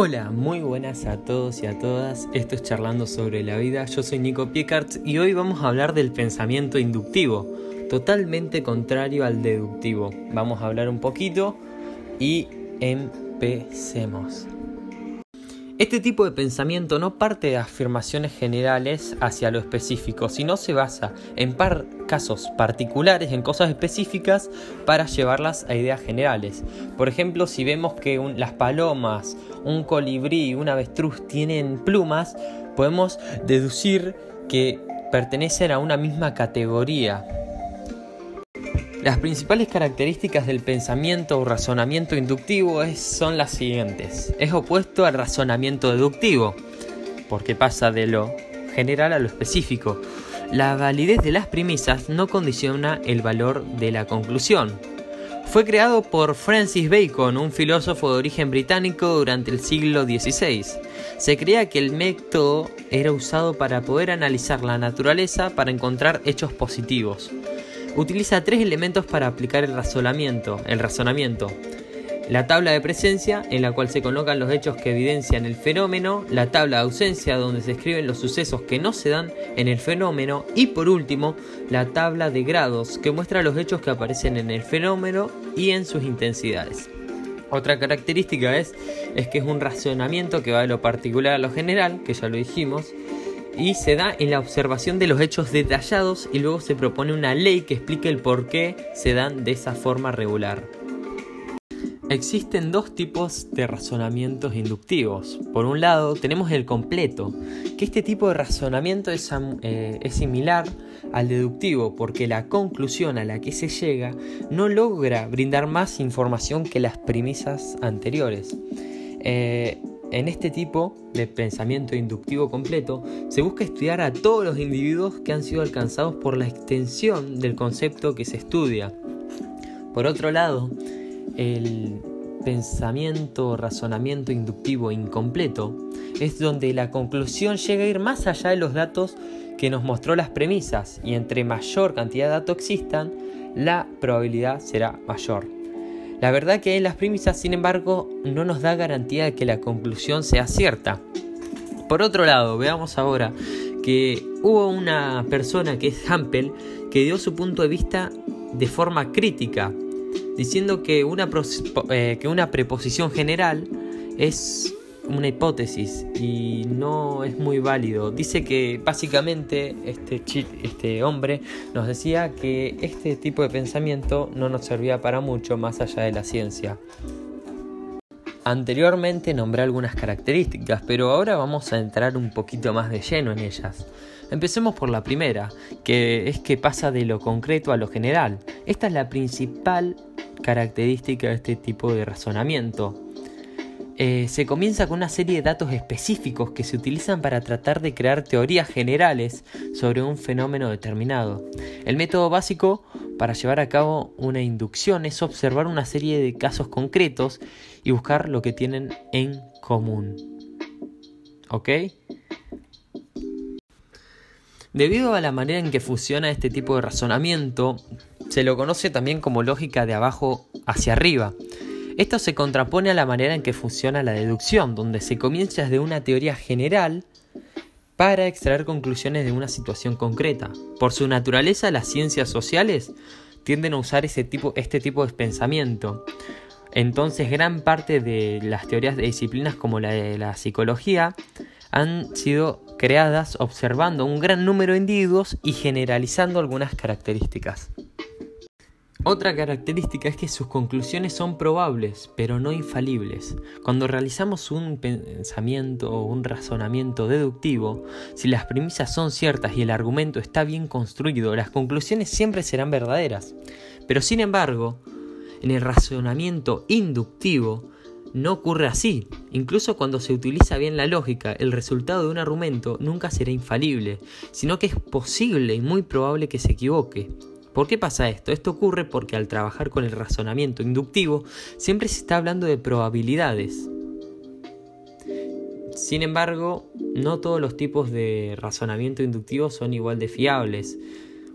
Hola, muy buenas a todos y a todas. Esto es Charlando sobre la vida. Yo soy Nico Piecart y hoy vamos a hablar del pensamiento inductivo, totalmente contrario al deductivo. Vamos a hablar un poquito y empecemos. Este tipo de pensamiento no parte de afirmaciones generales hacia lo específico, sino se basa en casos particulares, en cosas específicas, para llevarlas a ideas generales. Por ejemplo, si vemos que las palomas, un colibrí un avestruz tienen plumas, podemos deducir que pertenecen a una misma categoría. Las principales características del pensamiento o razonamiento inductivo son las siguientes. Es opuesto al razonamiento deductivo, porque pasa de lo general a lo específico. La validez de las premisas no condiciona el valor de la conclusión. Fue creado por Francis Bacon, un filósofo de origen británico durante el siglo XVI. Se creía que el método era usado para poder analizar la naturaleza para encontrar hechos positivos utiliza tres elementos para aplicar el razonamiento. El razonamiento. La tabla de presencia, en la cual se colocan los hechos que evidencian el fenómeno, la tabla de ausencia, donde se escriben los sucesos que no se dan en el fenómeno, y por último, la tabla de grados, que muestra los hechos que aparecen en el fenómeno y en sus intensidades. Otra característica es, es que es un razonamiento que va de lo particular a lo general, que ya lo dijimos, y se da en la observación de los hechos detallados y luego se propone una ley que explique el por qué se dan de esa forma regular. Existen dos tipos de razonamientos inductivos. Por un lado tenemos el completo, que este tipo de razonamiento es, eh, es, similar al deductivo porque la conclusión a la que se llega no logra brindar más información que las premisas anteriores. Eh, en este tipo de pensamiento inductivo completo se busca estudiar a todos los individuos que han sido alcanzados por la extensión del concepto que se estudia. Por otro lado, el pensamiento, razonamiento inductivo incompleto es donde la conclusión llega a ir más allá de los datos que nos mostró las premisas y entre mayor cantidad de datos existan, la probabilidad será mayor. La verdad que en las premisas, sin embargo, no nos da garantía de que la conclusión sea cierta. Por otro lado, veamos ahora que hubo una persona que es Hampel que dio su punto de vista de forma crítica, diciendo que una, eh, que una preposición general es una hipótesis y no es muy válido. Dice que básicamente este, este hombre nos decía que este tipo de pensamiento no nos servía para mucho más allá de la ciencia. Anteriormente nombré algunas características, pero ahora vamos a entrar un poquito más de lleno en ellas. Empecemos por la primera, que es que pasa de lo concreto a lo general. Esta es la principal característica de este tipo de razonamiento. Eh, se comienza con una serie de datos específicos que se utilizan para tratar de crear teorías generales sobre un fenómeno determinado. El método básico para llevar a cabo una inducción es observar una serie de casos concretos y buscar lo que tienen en común. ¿Ok? Debido a la manera en que funciona este tipo de razonamiento, se lo conoce también como lógica de abajo hacia arriba. Esto se contrapone a la manera en que funciona la deducción, donde se comienza desde una teoría general para extraer conclusiones de una situación concreta. Por su naturaleza, las ciencias sociales tienden a usar ese tipo, este tipo de pensamiento. Entonces, gran parte de las teorías de disciplinas como la de la psicología han sido creadas observando un gran número de individuos y generalizando algunas características. Otra característica es que sus conclusiones son probables, pero no infalibles. Cuando realizamos un pensamiento o un razonamiento deductivo, si las premisas son ciertas y el argumento está bien construido, las conclusiones siempre serán verdaderas. Pero sin embargo, en el razonamiento inductivo, no ocurre así. Incluso cuando se utiliza bien la lógica, el resultado de un argumento nunca será infalible, sino que es posible y muy probable que se equivoque. ¿Por qué pasa esto? Esto ocurre porque al trabajar con el razonamiento inductivo siempre se está hablando de probabilidades. Sin embargo, no todos los tipos de razonamiento inductivo son igual de fiables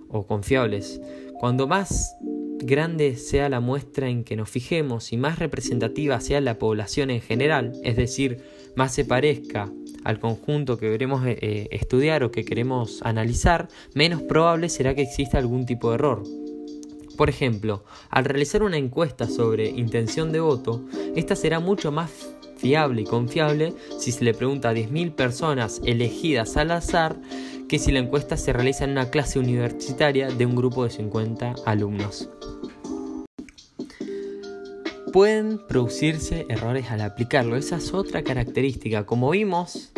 o confiables. Cuando más grande sea la muestra en que nos fijemos y más representativa sea la población en general, es decir, más se parezca al conjunto que queremos eh, eh, estudiar o que queremos analizar, menos probable será que exista algún tipo de error. Por ejemplo, al realizar una encuesta sobre intención de voto, esta será mucho más fiable y confiable si se le pregunta a 10.000 personas elegidas al azar que si la encuesta se realiza en una clase universitaria de un grupo de 50 alumnos. Pueden producirse errores al aplicarlo, esa es otra característica. Como vimos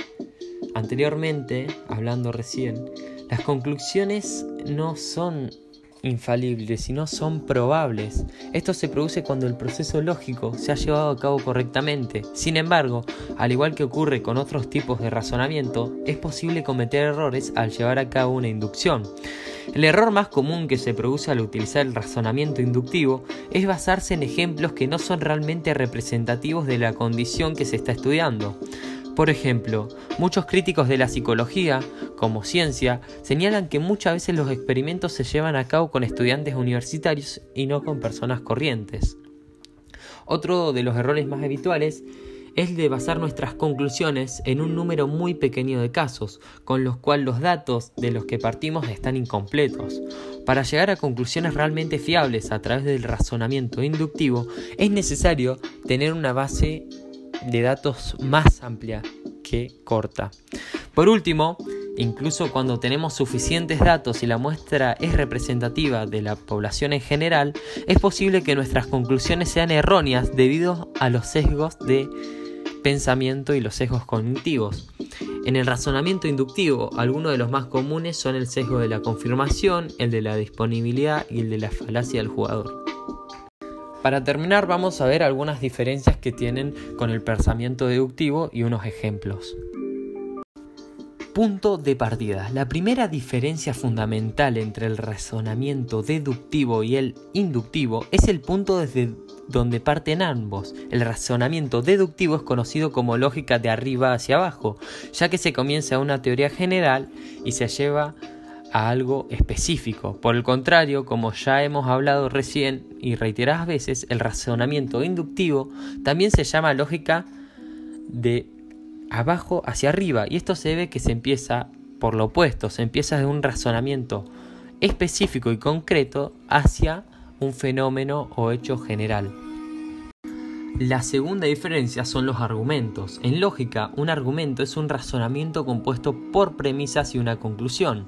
anteriormente, hablando recién, las conclusiones no son infalibles, sino son probables. Esto se produce cuando el proceso lógico se ha llevado a cabo correctamente. Sin embargo, al igual que ocurre con otros tipos de razonamiento, es posible cometer errores al llevar a cabo una inducción. El error más común que se produce al utilizar el razonamiento inductivo es basarse en ejemplos que no son realmente representativos de la condición que se está estudiando. Por ejemplo, muchos críticos de la psicología, como ciencia, señalan que muchas veces los experimentos se llevan a cabo con estudiantes universitarios y no con personas corrientes. Otro de los errores más habituales es de basar nuestras conclusiones en un número muy pequeño de casos, con los cuales los datos de los que partimos están incompletos. Para llegar a conclusiones realmente fiables a través del razonamiento inductivo, es necesario tener una base de datos más amplia que corta. Por último, incluso cuando tenemos suficientes datos y la muestra es representativa de la población en general, es posible que nuestras conclusiones sean erróneas debido a los sesgos de pensamiento y los sesgos cognitivos. En el razonamiento inductivo, algunos de los más comunes son el sesgo de la confirmación, el de la disponibilidad y el de la falacia del jugador. Para terminar vamos a ver algunas diferencias que tienen con el pensamiento deductivo y unos ejemplos. Punto de partida. La primera diferencia fundamental entre el razonamiento deductivo y el inductivo es el punto desde donde parten ambos. El razonamiento deductivo es conocido como lógica de arriba hacia abajo, ya que se comienza una teoría general y se lleva a algo específico. Por el contrario, como ya hemos hablado recién y reiteradas veces, el razonamiento inductivo también se llama lógica de abajo hacia arriba y esto se debe que se empieza por lo opuesto, se empieza de un razonamiento específico y concreto hacia un fenómeno o hecho general. La segunda diferencia son los argumentos. En lógica, un argumento es un razonamiento compuesto por premisas y una conclusión.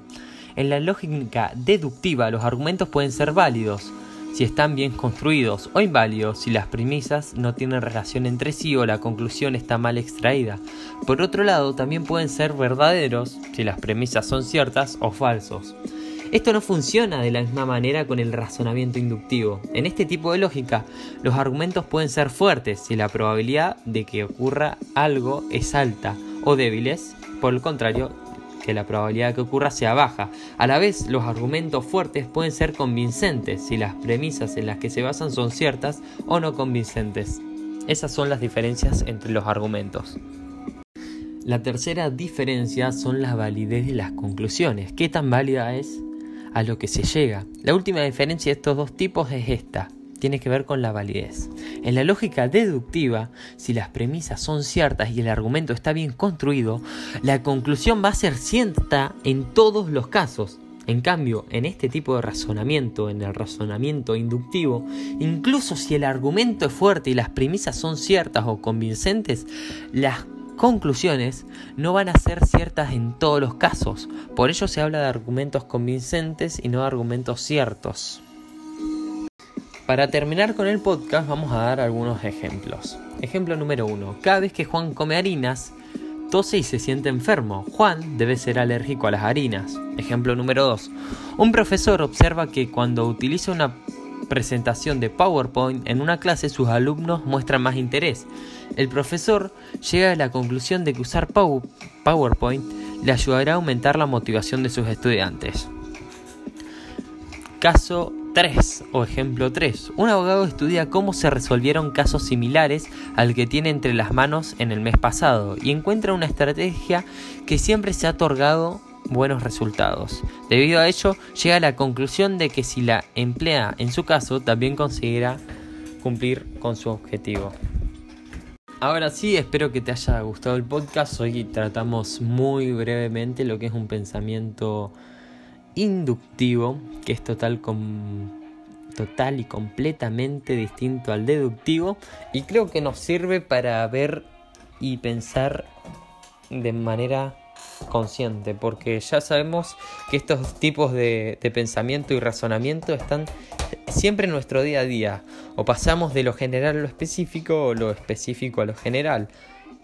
En la lógica deductiva los argumentos pueden ser válidos si están bien construidos o inválidos si las premisas no tienen relación entre sí o la conclusión está mal extraída. Por otro lado, también pueden ser verdaderos si las premisas son ciertas o falsos. Esto no funciona de la misma manera con el razonamiento inductivo. En este tipo de lógica, los argumentos pueden ser fuertes si la probabilidad de que ocurra algo es alta o débiles, por el contrario, que la probabilidad de que ocurra sea baja. A la vez, los argumentos fuertes pueden ser convincentes si las premisas en las que se basan son ciertas o no convincentes. Esas son las diferencias entre los argumentos. La tercera diferencia son la validez de las conclusiones. ¿Qué tan válida es a lo que se llega? La última diferencia de estos dos tipos es esta tiene que ver con la validez. En la lógica deductiva, si las premisas son ciertas y el argumento está bien construido, la conclusión va a ser cierta en todos los casos. En cambio, en este tipo de razonamiento, en el razonamiento inductivo, incluso si el argumento es fuerte y las premisas son ciertas o convincentes, las conclusiones no van a ser ciertas en todos los casos. Por ello se habla de argumentos convincentes y no de argumentos ciertos. Para terminar con el podcast vamos a dar algunos ejemplos. Ejemplo número uno. Cada vez que Juan come harinas, tose y se siente enfermo. Juan debe ser alérgico a las harinas. Ejemplo número 2. Un profesor observa que cuando utiliza una presentación de PowerPoint en una clase sus alumnos muestran más interés. El profesor llega a la conclusión de que usar PowerPoint le ayudará a aumentar la motivación de sus estudiantes. Caso 3 o ejemplo 3. Un abogado estudia cómo se resolvieron casos similares al que tiene entre las manos en el mes pasado y encuentra una estrategia que siempre se ha otorgado buenos resultados. Debido a ello, llega a la conclusión de que si la emplea en su caso, también conseguirá cumplir con su objetivo. Ahora sí, espero que te haya gustado el podcast. Hoy tratamos muy brevemente lo que es un pensamiento inductivo, que es total, total y completamente distinto al deductivo. Y creo que nos sirve para ver y pensar de manera consciente, porque ya sabemos que estos tipos de, pensamiento y razonamiento están siempre en nuestro día a día, o pasamos de lo general a lo específico o lo específico a lo general.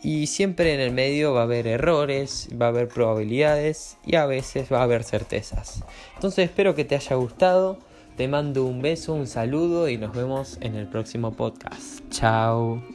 Y siempre en el medio va a haber errores, va a haber probabilidades y a veces va a haber certezas. Entonces espero que te haya gustado. Te mando un beso, un saludo y nos vemos en el próximo podcast. Chao.